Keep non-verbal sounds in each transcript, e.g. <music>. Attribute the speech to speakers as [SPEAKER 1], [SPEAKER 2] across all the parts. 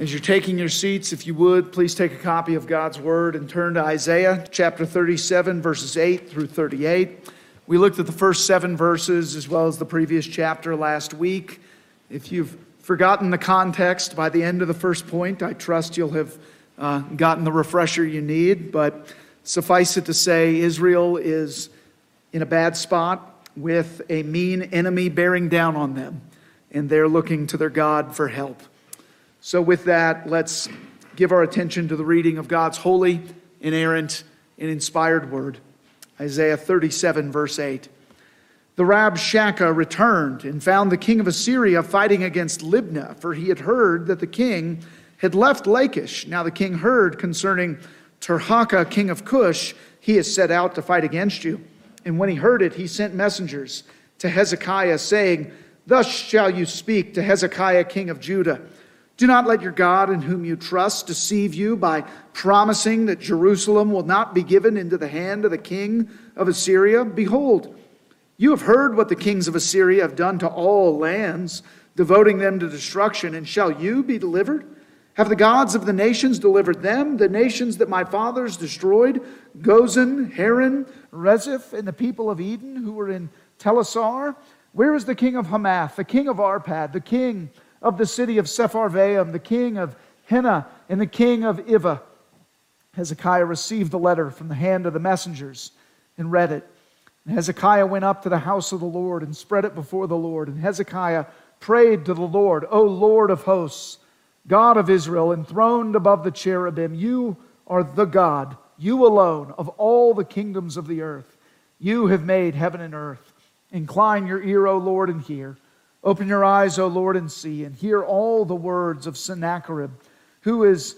[SPEAKER 1] As you're taking your seats, if you would, please take a copy of God's Word and turn to Isaiah chapter 37, verses 8 through 38. We looked at the first seven verses as well as the previous chapter last week. If you've forgotten the context by the end of the first point, I trust you'll have uh, gotten the refresher you need. But suffice it to say, Israel is in a bad spot with a mean enemy bearing down on them, and they're looking to their God for help. So, with that, let's give our attention to the reading of God's holy, inerrant, and inspired word. Isaiah 37, verse 8. The Rabshakeh returned and found the king of Assyria fighting against Libnah, for he had heard that the king had left Lachish. Now the king heard concerning Tirhakah, king of Cush, he has set out to fight against you. And when he heard it, he sent messengers to Hezekiah, saying, Thus shall you speak to Hezekiah, king of Judah. Do not let your God in whom you trust deceive you by promising that Jerusalem will not be given into the hand of the king of Assyria. Behold, you have heard what the kings of Assyria have done to all lands, devoting them to destruction, and shall you be delivered? Have the gods of the nations delivered them, the nations that my fathers destroyed? Gozan, Haran, Rezeph, and the people of Eden who were in Telassar? Where is the king of Hamath, the king of Arpad, the king of the city of Sepharvaim, the king of Hena, and the king of Ivvah. Hezekiah received the letter from the hand of the messengers and read it. And Hezekiah went up to the house of the Lord and spread it before the Lord. And Hezekiah prayed to the Lord, O Lord of hosts, God of Israel, enthroned above the cherubim, you are the God, you alone, of all the kingdoms of the earth. You have made heaven and earth. Incline your ear, O Lord, and hear. Open your eyes, O Lord, and see, and hear all the words of Sennacherib, who is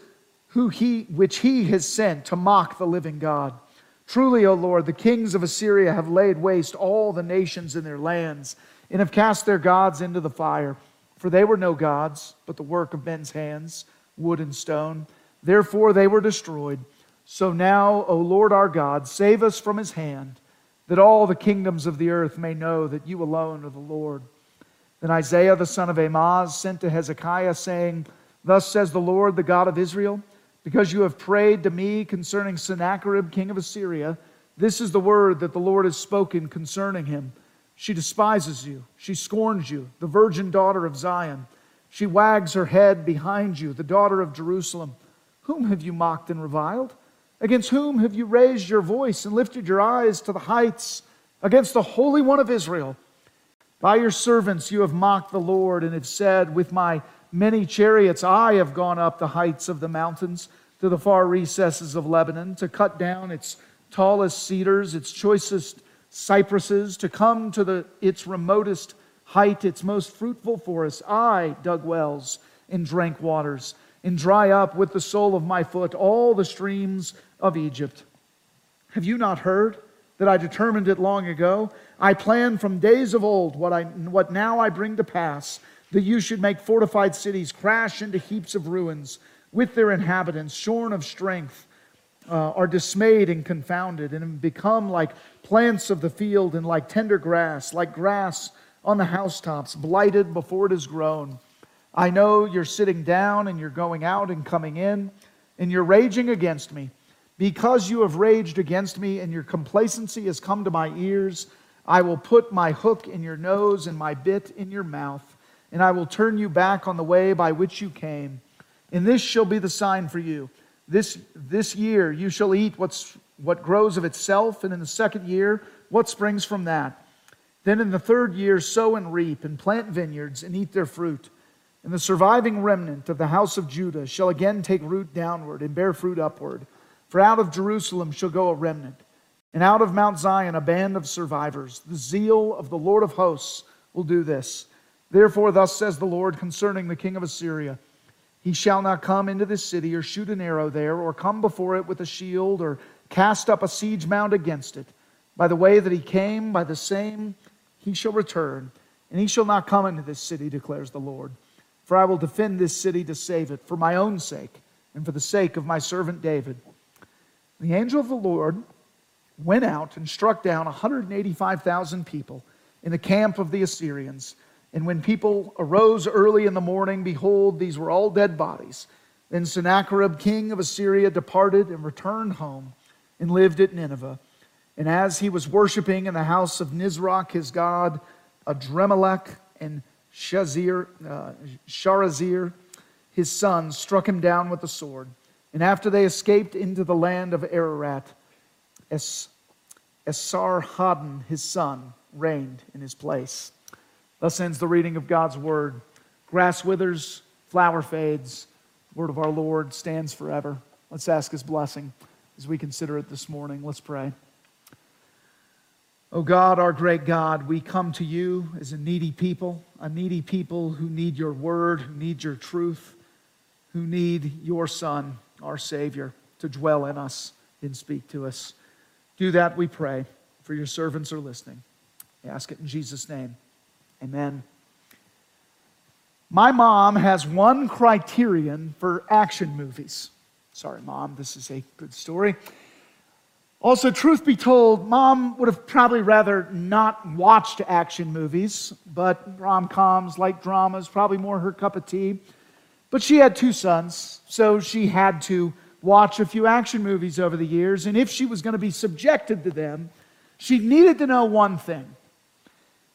[SPEAKER 1] who he which he has sent to mock the living God. Truly, O Lord, the kings of Assyria have laid waste all the nations in their lands, and have cast their gods into the fire. For they were no gods, but the work of men's hands, wood and stone. Therefore they were destroyed. So now, O Lord our God, save us from his hand, that all the kingdoms of the earth may know that you alone are the Lord. Then Isaiah the son of Amoz sent to Hezekiah, saying, Thus says the Lord, the God of Israel, because you have prayed to me concerning Sennacherib, king of Assyria, this is the word that the Lord has spoken concerning him. She despises you, she scorns you, the virgin daughter of Zion. She wags her head behind you, the daughter of Jerusalem. Whom have you mocked and reviled? Against whom have you raised your voice and lifted your eyes to the heights? Against the Holy One of Israel. By your servants you have mocked the Lord and have said, With my many chariots I have gone up the heights of the mountains to the far recesses of Lebanon to cut down its tallest cedars, its choicest cypresses, to come to the, its remotest height, its most fruitful forests. I dug wells and drank waters, and dry up with the sole of my foot all the streams of Egypt. Have you not heard that I determined it long ago? I planned from days of old what, I, what now I bring to pass that you should make fortified cities crash into heaps of ruins with their inhabitants, shorn of strength, uh, are dismayed and confounded, and become like plants of the field and like tender grass, like grass on the housetops, blighted before it is grown. I know you're sitting down and you're going out and coming in, and you're raging against me. Because you have raged against me and your complacency has come to my ears, I will put my hook in your nose and my bit in your mouth, and I will turn you back on the way by which you came. And this shall be the sign for you. This, this year you shall eat what's, what grows of itself, and in the second year, what springs from that. Then in the third year, sow and reap, and plant vineyards, and eat their fruit. And the surviving remnant of the house of Judah shall again take root downward and bear fruit upward. For out of Jerusalem shall go a remnant and out of Mount Zion a band of survivors. The zeal of the Lord of hosts will do this. Therefore, thus says the Lord concerning the king of Assyria He shall not come into this city or shoot an arrow there, or come before it with a shield, or cast up a siege mound against it. By the way that he came, by the same he shall return, and he shall not come into this city, declares the Lord. For I will defend this city to save it, for my own sake, and for the sake of my servant David. The angel of the Lord went out and struck down 185,000 people in the camp of the Assyrians. And when people arose early in the morning, behold, these were all dead bodies. Then Sennacherib, king of Assyria, departed and returned home and lived at Nineveh. And as he was worshiping in the house of Nisroch, his god, Adrammelech and Shazir, uh, Sharazir, his son, struck him down with the sword. And after they escaped into the land of Ararat, es- Esarhaddon, his son, reigned in his place. Thus ends the reading of God's word. Grass withers, flower fades. Word of our Lord stands forever. Let's ask his blessing as we consider it this morning. Let's pray. Oh God, our great God, we come to you as a needy people, a needy people who need your word, who need your truth, who need your Son, our Savior, to dwell in us and speak to us. Do that, we pray, for your servants are listening. Ask it in Jesus' name. Amen. My mom has one criterion for action movies. Sorry, mom, this is a good story. Also, truth be told, mom would have probably rather not watched action movies, but rom coms, like dramas, probably more her cup of tea. But she had two sons, so she had to watch a few action movies over the years. And if she was going to be subjected to them, she needed to know one thing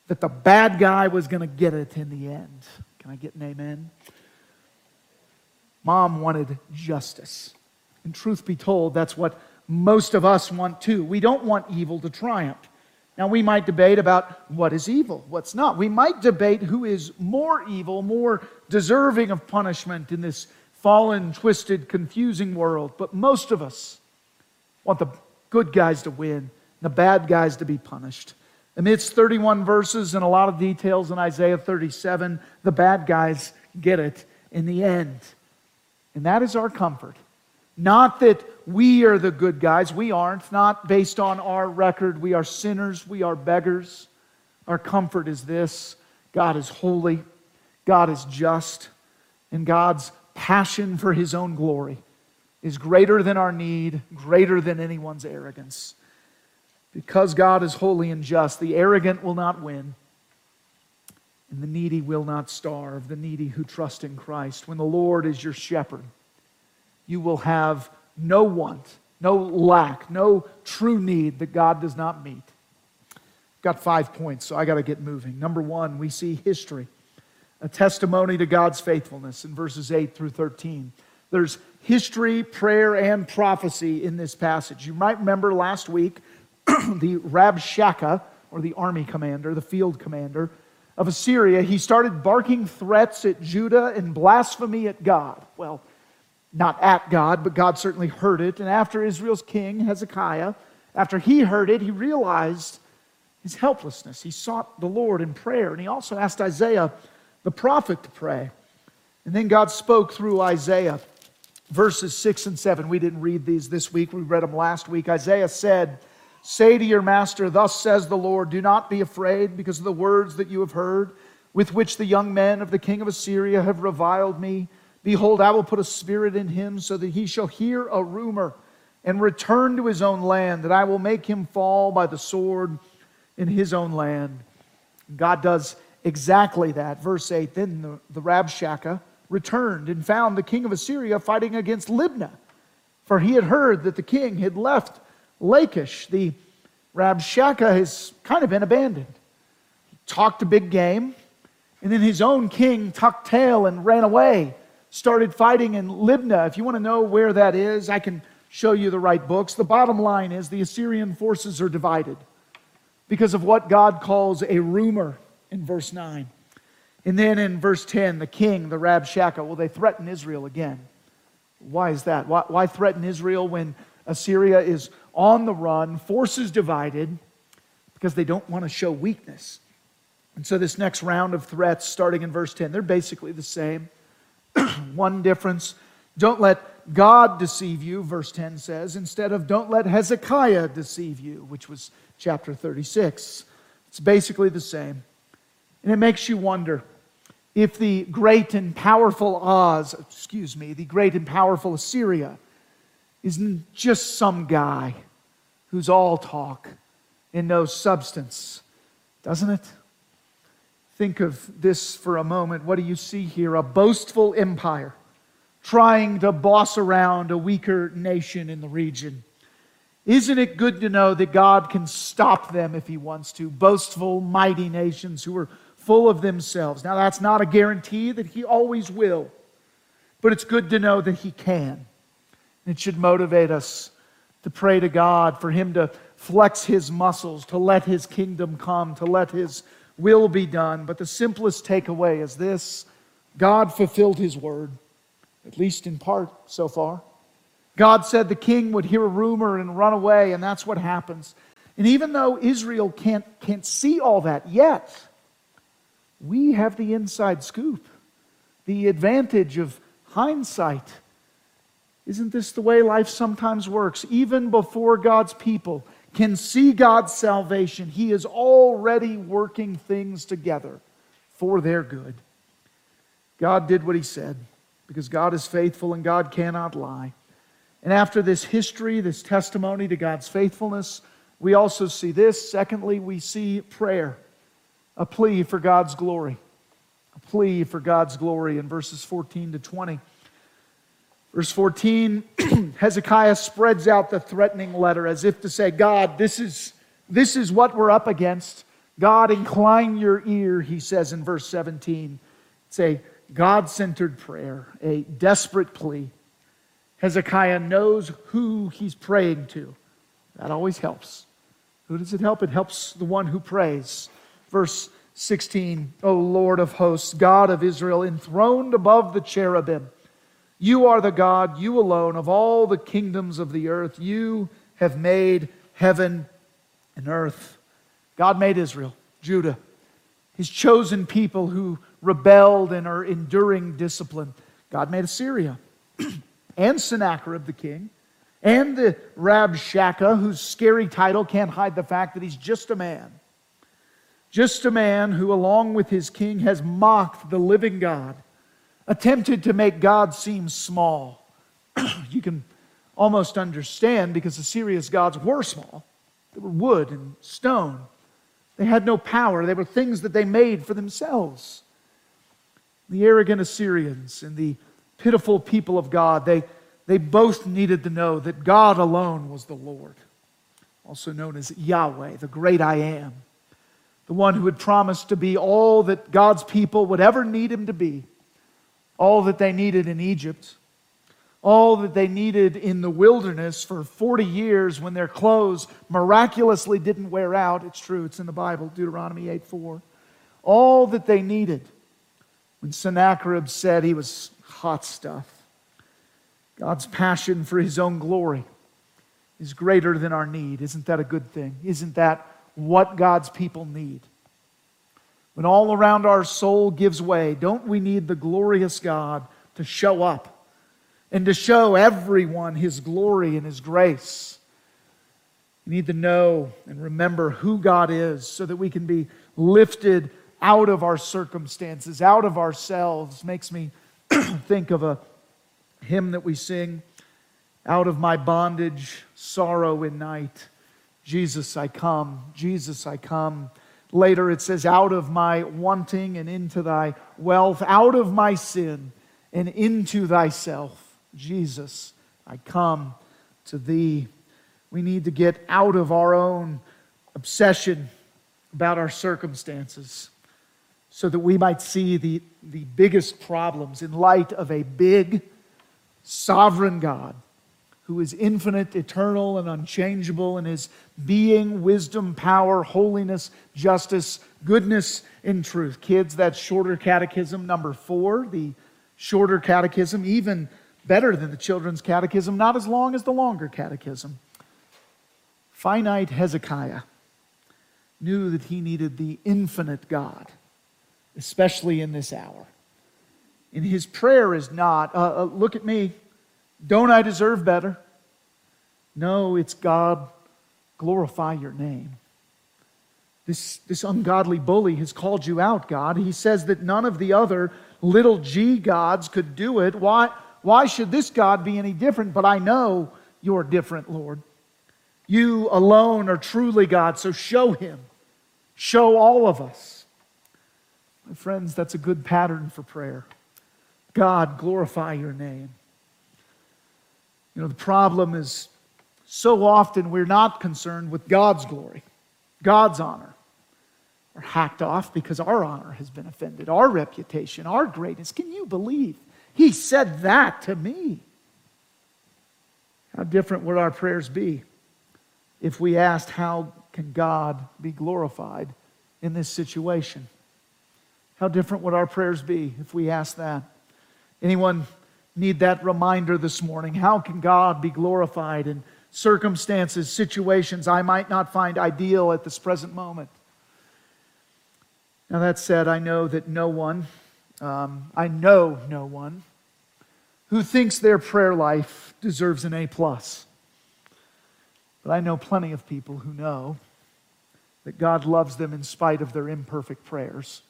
[SPEAKER 1] that the bad guy was going to get it in the end. Can I get an amen? Mom wanted justice. And truth be told, that's what most of us want too. We don't want evil to triumph. Now, we might debate about what is evil, what's not. We might debate who is more evil, more deserving of punishment in this fallen, twisted, confusing world. But most of us want the good guys to win, the bad guys to be punished. Amidst 31 verses and a lot of details in Isaiah 37, the bad guys get it in the end. And that is our comfort. Not that we are the good guys, we aren't. Not based on our record. We are sinners, we are beggars. Our comfort is this God is holy, God is just, and God's passion for his own glory is greater than our need, greater than anyone's arrogance. Because God is holy and just, the arrogant will not win, and the needy will not starve, the needy who trust in Christ. When the Lord is your shepherd, you will have no want, no lack, no true need that God does not meet. Got five points, so I got to get moving. Number one, we see history, a testimony to God's faithfulness in verses 8 through 13. There's history, prayer, and prophecy in this passage. You might remember last week <clears throat> the Rabshakeh, or the army commander, the field commander of Assyria, he started barking threats at Judah and blasphemy at God. Well, not at God, but God certainly heard it. And after Israel's king, Hezekiah, after he heard it, he realized his helplessness. He sought the Lord in prayer, and he also asked Isaiah, the prophet, to pray. And then God spoke through Isaiah, verses 6 and 7. We didn't read these this week, we read them last week. Isaiah said, Say to your master, Thus says the Lord, do not be afraid because of the words that you have heard, with which the young men of the king of Assyria have reviled me. Behold, I will put a spirit in him so that he shall hear a rumor and return to his own land, that I will make him fall by the sword in his own land. God does exactly that. Verse 8 Then the, the Rabshakeh returned and found the king of Assyria fighting against Libnah, for he had heard that the king had left Lachish. The Rabshakeh has kind of been abandoned. He talked a big game, and then his own king tucked tail and ran away started fighting in Libnah. If you want to know where that is, I can show you the right books. The bottom line is the Assyrian forces are divided because of what God calls a rumor in verse 9. And then in verse 10, the king, the Rabshakeh, well, they threaten Israel again. Why is that? Why, why threaten Israel when Assyria is on the run, forces divided? Because they don't want to show weakness. And so, this next round of threats, starting in verse 10, they're basically the same. <clears throat> One difference don't let God deceive you, verse 10 says, instead of don't let Hezekiah deceive you, which was chapter 36. It's basically the same. And it makes you wonder if the great and powerful Oz, excuse me, the great and powerful Assyria isn't just some guy who's all talk and no substance, doesn't it? Think of this for a moment. What do you see here? A boastful empire trying to boss around a weaker nation in the region. Isn't it good to know that God can stop them if He wants to? Boastful, mighty nations who are full of themselves. Now, that's not a guarantee that He always will, but it's good to know that He can. It should motivate us to pray to God for Him to flex His muscles, to let His kingdom come, to let His will be done. But the simplest takeaway is this God fulfilled His word, at least in part so far. God said the king would hear a rumor and run away, and that's what happens. And even though Israel can't, can't see all that yet, we have the inside scoop, the advantage of hindsight. Isn't this the way life sometimes works? Even before God's people can see God's salvation, He is already working things together for their good. God did what He said because God is faithful and God cannot lie. And after this history, this testimony to God's faithfulness, we also see this. Secondly, we see prayer, a plea for God's glory. A plea for God's glory in verses 14 to 20. Verse 14, <clears throat> Hezekiah spreads out the threatening letter as if to say, God, this is, this is what we're up against. God, incline your ear, he says in verse 17. It's a God centered prayer, a desperate plea. Hezekiah knows who he's praying to. That always helps. Who does it help? It helps the one who prays. Verse 16, O Lord of hosts, God of Israel, enthroned above the cherubim, you are the God, you alone, of all the kingdoms of the earth. You have made heaven and earth. God made Israel, Judah, his chosen people who rebelled and are enduring discipline. God made Assyria. <clears throat> and Sennacherib the king, and the Rabshakeh, whose scary title can't hide the fact that he's just a man. Just a man who, along with his king, has mocked the living God, attempted to make God seem small. <clears throat> you can almost understand because Assyria's gods were small. They were wood and stone. They had no power. They were things that they made for themselves. The arrogant Assyrians and the pitiful people of God, they, they both needed to know that God alone was the Lord, also known as Yahweh, the great I am, the one who had promised to be all that God's people would ever need him to be, all that they needed in Egypt, all that they needed in the wilderness for 40 years when their clothes miraculously didn't wear out. It's true, it's in the Bible, Deuteronomy 8 4. All that they needed when Sennacherib said he was hot stuff. God's passion for his own glory is greater than our need. Isn't that a good thing? Isn't that what God's people need? When all around our soul gives way, don't we need the glorious God to show up and to show everyone his glory and his grace? We need to know and remember who God is so that we can be lifted out of our circumstances, out of ourselves. Makes me <clears throat> think of a hymn that we sing out of my bondage, sorrow, and night. Jesus, I come. Jesus, I come. Later it says, out of my wanting and into thy wealth, out of my sin and into thyself. Jesus, I come to thee. We need to get out of our own obsession about our circumstances so that we might see the, the biggest problems in light of a big, sovereign God who is infinite, eternal, and unchangeable in his being, wisdom, power, holiness, justice, goodness, and truth. Kids, that's shorter catechism number four, the shorter catechism, even better than the children's catechism, not as long as the longer catechism. Finite Hezekiah knew that he needed the infinite God especially in this hour. And his prayer is not, uh, uh, look at me, don't I deserve better? No, it's God, glorify your name. This, this ungodly bully has called you out, God. He says that none of the other little g gods could do it. Why, why should this God be any different? But I know you're different, Lord. You alone are truly God, so show him. Show all of us. My friends, that's a good pattern for prayer. God, glorify your name. You know, the problem is so often we're not concerned with God's glory, God's honor. We're hacked off because our honor has been offended, our reputation, our greatness. Can you believe? He said that to me. How different would our prayers be if we asked, How can God be glorified in this situation? How different would our prayers be if we asked that? Anyone need that reminder this morning? How can God be glorified in circumstances, situations I might not find ideal at this present moment? Now, that said, I know that no one, um, I know no one who thinks their prayer life deserves an A. plus. But I know plenty of people who know that God loves them in spite of their imperfect prayers.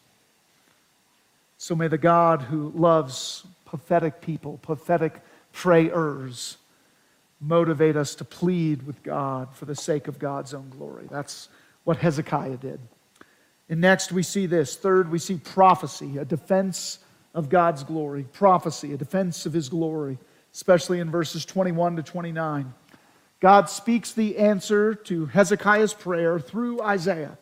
[SPEAKER 1] So may the God who loves pathetic people, pathetic prayers, motivate us to plead with God for the sake of God's own glory. That's what Hezekiah did. And next, we see this. Third, we see prophecy, a defense of God's glory. Prophecy, a defense of his glory, especially in verses 21 to 29. God speaks the answer to Hezekiah's prayer through Isaiah.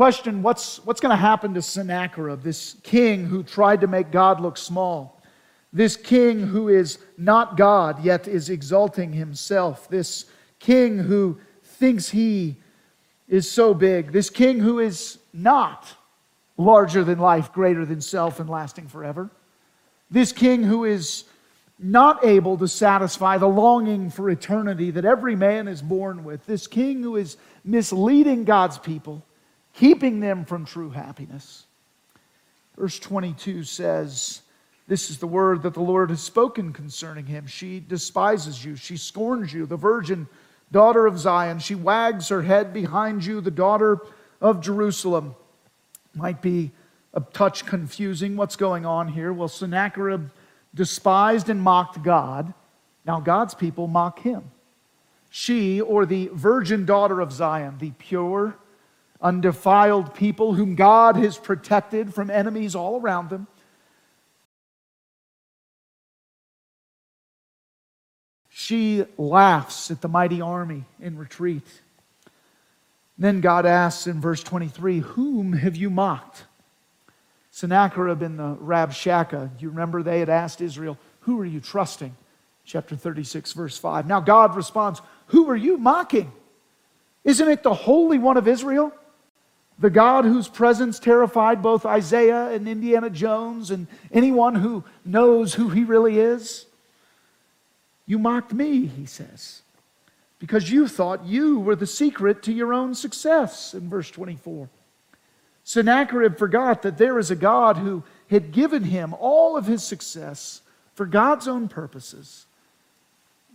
[SPEAKER 1] Question what's, what's going to happen to Sennacherib, this king who tried to make God look small? This king who is not God, yet is exalting himself. This king who thinks he is so big. This king who is not larger than life, greater than self, and lasting forever. This king who is not able to satisfy the longing for eternity that every man is born with. This king who is misleading God's people, keeping them from true happiness. Verse 22 says, This is the word that the Lord has spoken concerning him. She despises you, she scorns you, the virgin daughter of Zion. She wags her head behind you, the daughter of Jerusalem. Might be a touch confusing what's going on here. Well, Sennacherib despised and mocked God. Now God's people mock him. She, or the virgin daughter of Zion, the pure, undefiled people whom God has protected from enemies all around them, she laughs at the mighty army in retreat. Then God asks in verse 23, Whom have you mocked? Sennacherib and the Rabshakeh, Do you remember they had asked Israel, Who are you trusting? Chapter 36, verse 5. Now God responds, Who are you mocking? Isn't it the Holy One of Israel? The God whose presence terrified both Isaiah and Indiana Jones and anyone who knows who he really is? You mocked me, he says, because you thought you were the secret to your own success, in verse 24. Sennacherib forgot that there is a God who had given him all of his success for God's own purposes,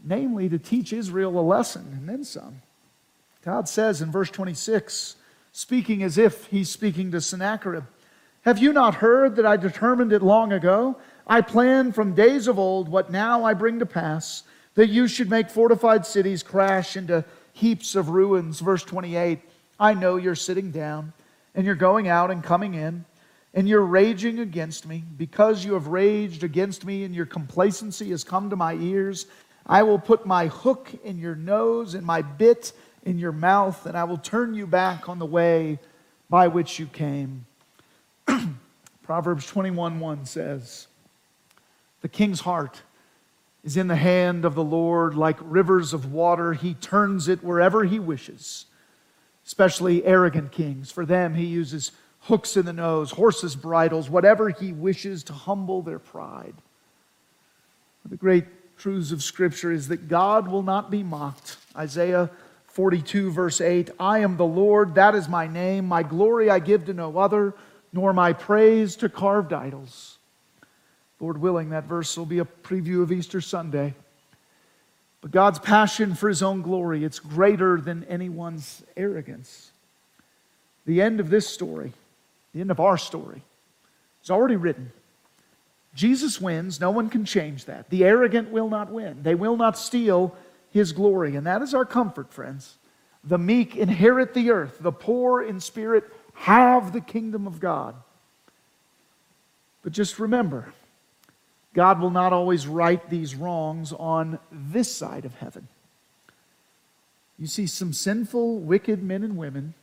[SPEAKER 1] namely to teach Israel a lesson and then some. God says in verse 26, speaking as if he's speaking to Sennacherib, Have you not heard that I determined it long ago? I planned from days of old what now I bring to pass, that you should make fortified cities crash into heaps of ruins. Verse 28, I know you're sitting down and you're going out and coming in, and you're raging against me. Because you have raged against me and your complacency has come to my ears, I will put my hook in your nose and my bit in your mouth, and I will turn you back on the way by which you came. <clears throat> Proverbs 21 1 says, The king's heart is in the hand of the Lord like rivers of water. He turns it wherever he wishes especially arrogant kings. For them, he uses hooks in the nose, horses' bridles, whatever he wishes to humble their pride. The great truths of Scripture is that God will not be mocked. Isaiah 42, verse 8 I am the Lord, that is my name. My glory I give to no other, nor my praise to carved idols. Lord willing, that verse will be a preview of Easter Sunday. But God's passion for his own glory, it's greater than anyone's arrogance. The end of this story, the end of our story, is already written. Jesus wins. No one can change that. The arrogant will not win. They will not steal his glory. And that is our comfort, friends. The meek inherit the earth, the poor in spirit have the kingdom of God. But just remember, God will not always right these wrongs on this side of heaven. You see, some sinful, wicked men and women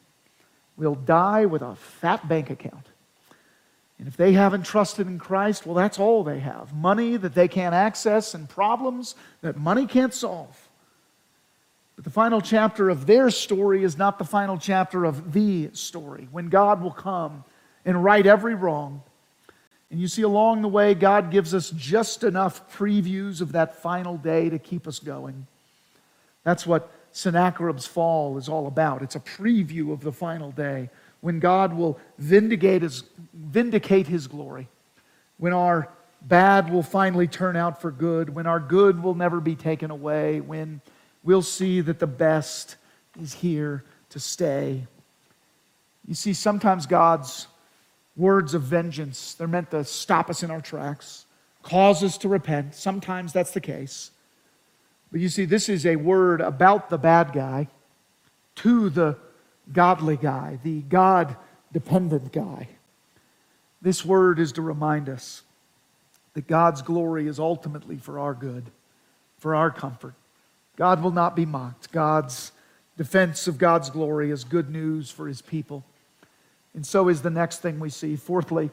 [SPEAKER 1] will die with a fat bank account. And if they haven't trusted in Christ, well, that's all they have money that they can't access and problems that money can't solve. But the final chapter of their story is not the final chapter of the story, when God will come and right every wrong. And you see, along the way, God gives us just enough previews of that final day to keep us going. That's what Sennacherib's fall is all about. It's a preview of the final day when God will vindicate his, vindicate his glory, when our bad will finally turn out for good, when our good will never be taken away, when we'll see that the best is here to stay. You see, sometimes God's words of vengeance, they're meant to stop us in our tracks, cause us to repent. Sometimes that's the case. But you see, this is a word about the bad guy to the godly guy, the God dependent guy. This word is to remind us that God's glory is ultimately for our good, for our comfort. God will not be mocked. God's defense of God's glory is good news for his people. And so is the next thing we see. Fourthly,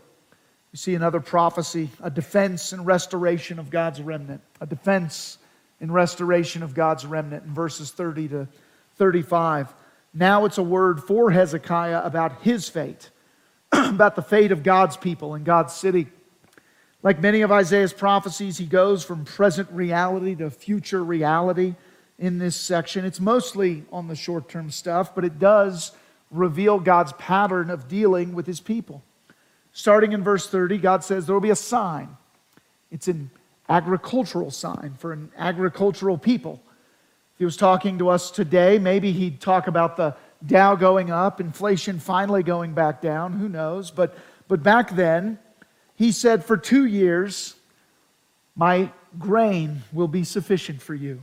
[SPEAKER 1] we see another prophecy, a defense and restoration of God's remnant. A defense and restoration of God's remnant in verses 30 to 35. Now it's a word for Hezekiah about his fate, <clears throat> about the fate of God's people and God's city. Like many of Isaiah's prophecies, he goes from present reality to future reality in this section. It's mostly on the short term stuff, but it does reveal God's pattern of dealing with his people. Starting in verse 30, God says there will be a sign. It's an agricultural sign for an agricultural people. If he was talking to us today, maybe he'd talk about the Dow going up, inflation finally going back down, who knows? But, but back then, he said, For two years, my grain will be sufficient for you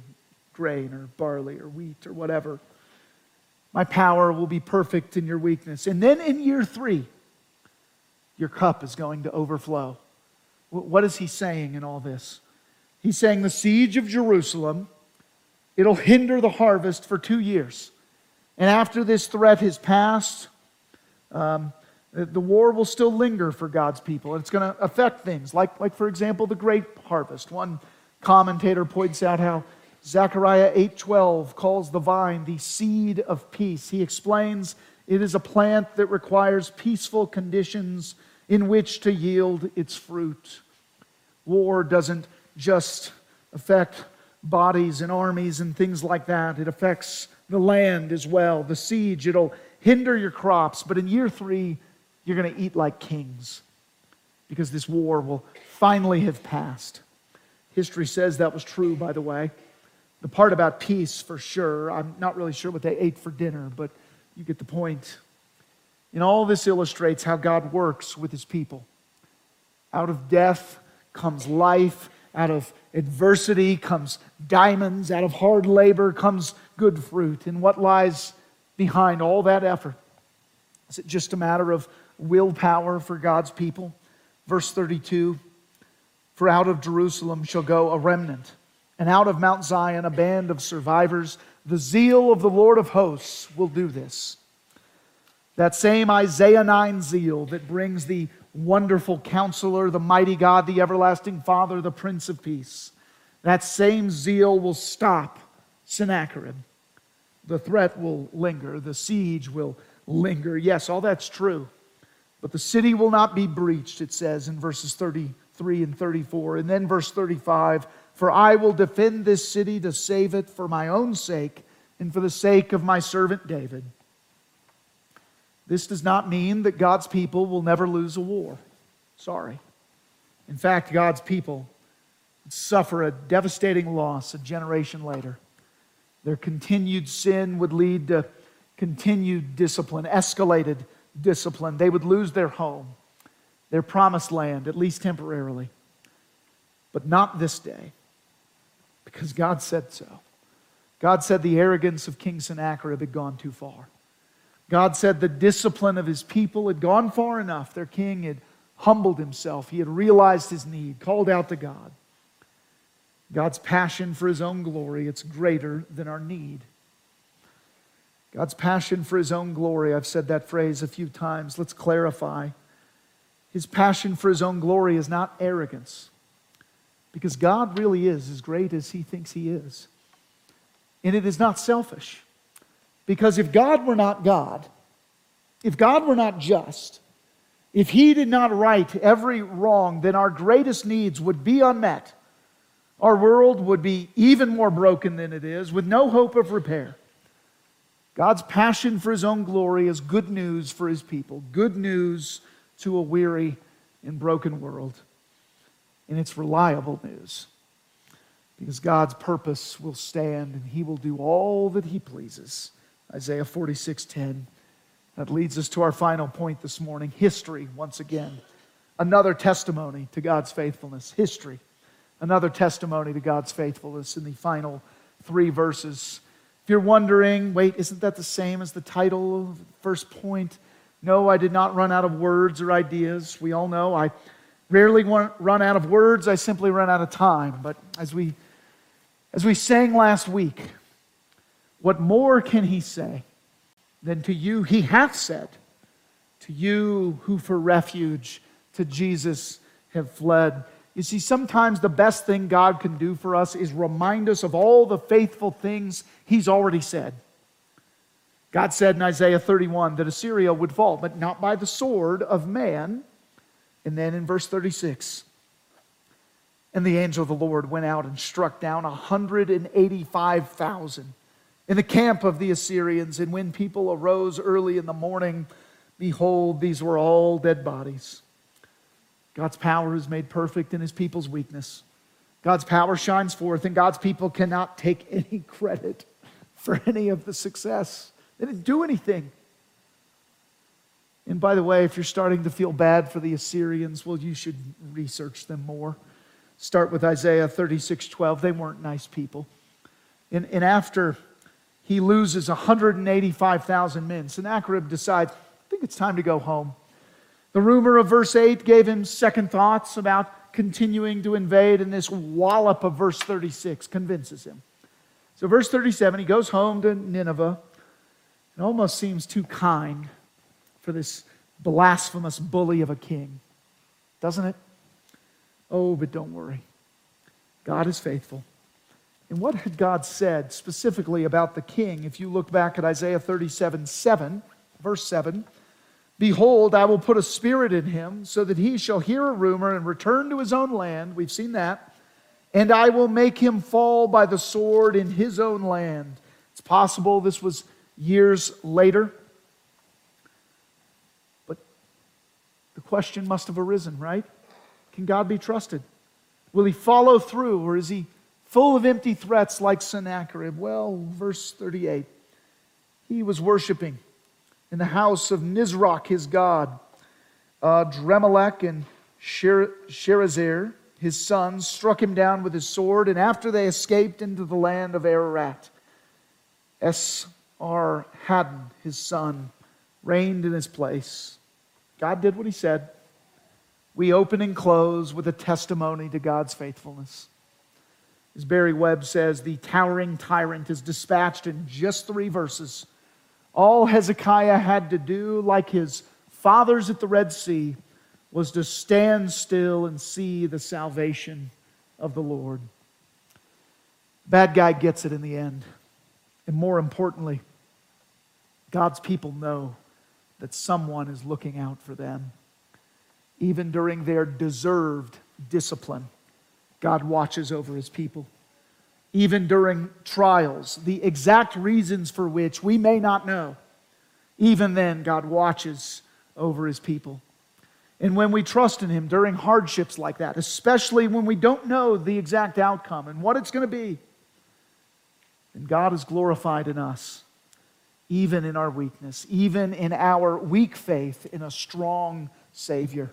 [SPEAKER 1] grain or barley or wheat or whatever. My power will be perfect in your weakness. And then in year three, your cup is going to overflow. What is he saying in all this? He's saying the siege of Jerusalem, it'll hinder the harvest for two years. And after this threat has passed, um, the war will still linger for God's people. And it's going to affect things, like, like, for example, the grape harvest. One commentator points out how Zechariah 8:12 calls the vine the seed of peace. He explains it is a plant that requires peaceful conditions in which to yield its fruit. War doesn't just affect bodies and armies and things like that. It affects the land as well. The siege, it'll hinder your crops, but in year three, you're going to eat like kings because this war will finally have passed. History says that was true, by the way. The part about peace, for sure, I'm not really sure what they ate for dinner, but you get the point. And all this illustrates how God works with his people. Out of death comes life, out of adversity comes diamonds, out of hard labor comes good fruit. And what lies behind all that effort? Is it just a matter of willpower for God's people? Verse 32 For out of Jerusalem shall go a remnant, and out of Mount Zion a band of survivors. The zeal of the Lord of hosts will do this. That same Isaiah 9 zeal that brings the wonderful counselor, the mighty God, the everlasting Father, the Prince of Peace. That same zeal will stop Sennacherib. The threat will linger, the siege will linger. Yes, all that's true. But the city will not be breached, it says in verses 33 and 34. And then verse 35 For I will defend this city to save it for my own sake and for the sake of my servant David. This does not mean that God's people will never lose a war. Sorry. In fact, God's people suffer a devastating loss a generation later. Their continued sin would lead to continued discipline, escalated discipline. They would lose their home, their promised land, at least temporarily. But not this day, because God said so. God said the arrogance of King Sennacherib had gone too far. God said the discipline of his people had gone far enough. Their king had humbled himself. He had realized his need, called out to God. God's passion for his own glory, it's greater than our need. God's passion for his own glory, I've said that phrase a few times. Let's clarify. His passion for his own glory is not arrogance, because God really is as great as he thinks he is. And it is not selfish, because if God were not God, if God were not just, if he did not right every wrong, then our greatest needs would be unmet our world would be even more broken than it is, with no hope of repair. God's passion for his own glory is good news for his people, good news to a weary and broken world. And it's reliable news because God's purpose will stand and he will do all that he pleases. Isaiah 46:10. That leads us to our final point this morning, history once again. Another testimony to God's faithfulness, history another testimony to God's faithfulness in the final three verses. If you're wondering, wait, isn't that the same as the title of the first point? No, I did not run out of words or ideas. We all know I rarely run out of words, I simply run out of time. But as we, as we sang last week, what more can he say than to you he hath said, to you who for refuge to Jesus have fled? You see, sometimes the best thing God can do for us is remind us of all the faithful things He's already said. God said in Isaiah 31 that Assyria would fall, but not by the sword of man. And then in verse 36, and the angel of the Lord went out and struck down 185,000 in the camp of the Assyrians. And when people arose early in the morning, behold, these were all dead bodies. God's power is made perfect in his people's weakness. God's power shines forth, and God's people cannot take <laughs> any credit for any of the success. They didn't do anything. And by the way, if you're starting to feel bad for the Assyrians, well, you should research them more. Start with Isaiah 36 12. They weren't nice people. And, and after he loses 185,000 men, Sennacherib decides, I think it's time to go home. The rumor of verse 8 gave him second thoughts about continuing to invade, and this wallop of verse 36 convinces him. So, verse 37, he goes home to Nineveh. It almost seems too kind for this blasphemous bully of a king, doesn't it? Oh, but don't worry. God is faithful. And what had God said specifically about the king? If you look back at Isaiah 37 7, verse 7, Behold, I will put a spirit in him, so that he shall hear a rumor and return to his own land. We've seen that. And I will make him fall by the sword in his own land. It's possible this was years later. The question must have arisen, right? Can God be trusted? Will he follow through, or is he full of empty threats like Sennacherib? Well, verse 38 he was worshiping in the house of Nisroch, his god. Uh, Adrammelech and Sharezer, his sons, struck him down with his sword, and after they escaped into the land of Ararat, Esar Haddon, his son, reigned in his place. God did what he said. We open and close with a testimony to God's faithfulness. As Barry Webb says, the towering tyrant is dispatched in just three verses all Hezekiah had to do, like his fathers at the Red Sea, was to stand still and see the salvation of the Lord. Bad guy gets it in the end. And more importantly, God's people know that someone is looking out for them. Even during their deserved discipline, God watches over his people even during trials, the exact reasons for which we may not know. Even then, God watches over his people. And when we trust in him during hardships like that, especially when we don't know the exact outcome and what it's going to be, then God is glorified in us, even in our weakness, even in our weak faith in a strong Savior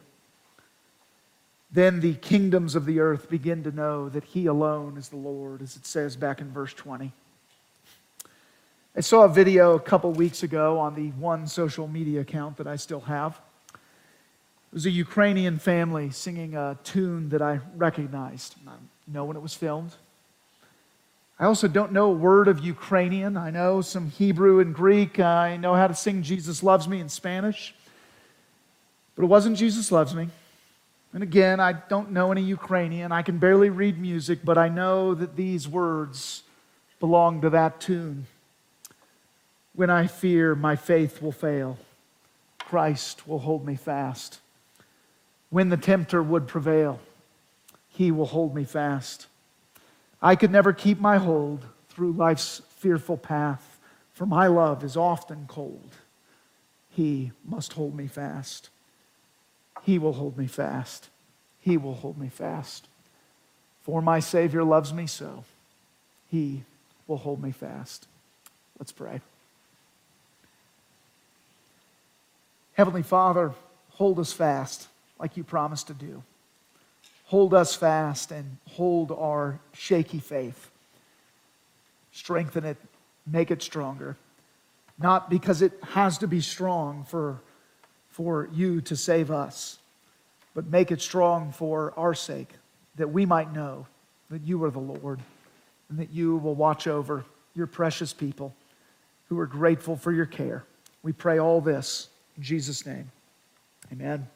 [SPEAKER 1] then the kingdoms of the earth begin to know that he alone is the Lord, as it says back in verse 20. I saw a video a couple weeks ago on the one social media account that I still have. It was a Ukrainian family singing a tune that I recognized. I know when it was filmed. I also don't know a word of Ukrainian. I know some Hebrew and Greek. I know how to sing Jesus Loves Me in Spanish. But it wasn't Jesus Loves Me. And again, I don't know any Ukrainian. I can barely read music, but I know that these words belong to that tune. When I fear, my faith will fail. Christ will hold me fast. When the tempter would prevail, he will hold me fast. I could never keep my hold through life's fearful path, for my love is often cold. He must hold me fast. He will hold me fast. He will hold me fast. For my Savior loves me so. He will hold me fast. Let's pray. Heavenly Father, hold us fast like you promised to do. Hold us fast and hold our shaky faith. Strengthen it, make it stronger. Not because it has to be strong for, for you to save us, but make it strong for our sake, that we might know that you are the Lord and that you will watch over your precious people who are grateful for your care. We pray all this in Jesus' name. Amen.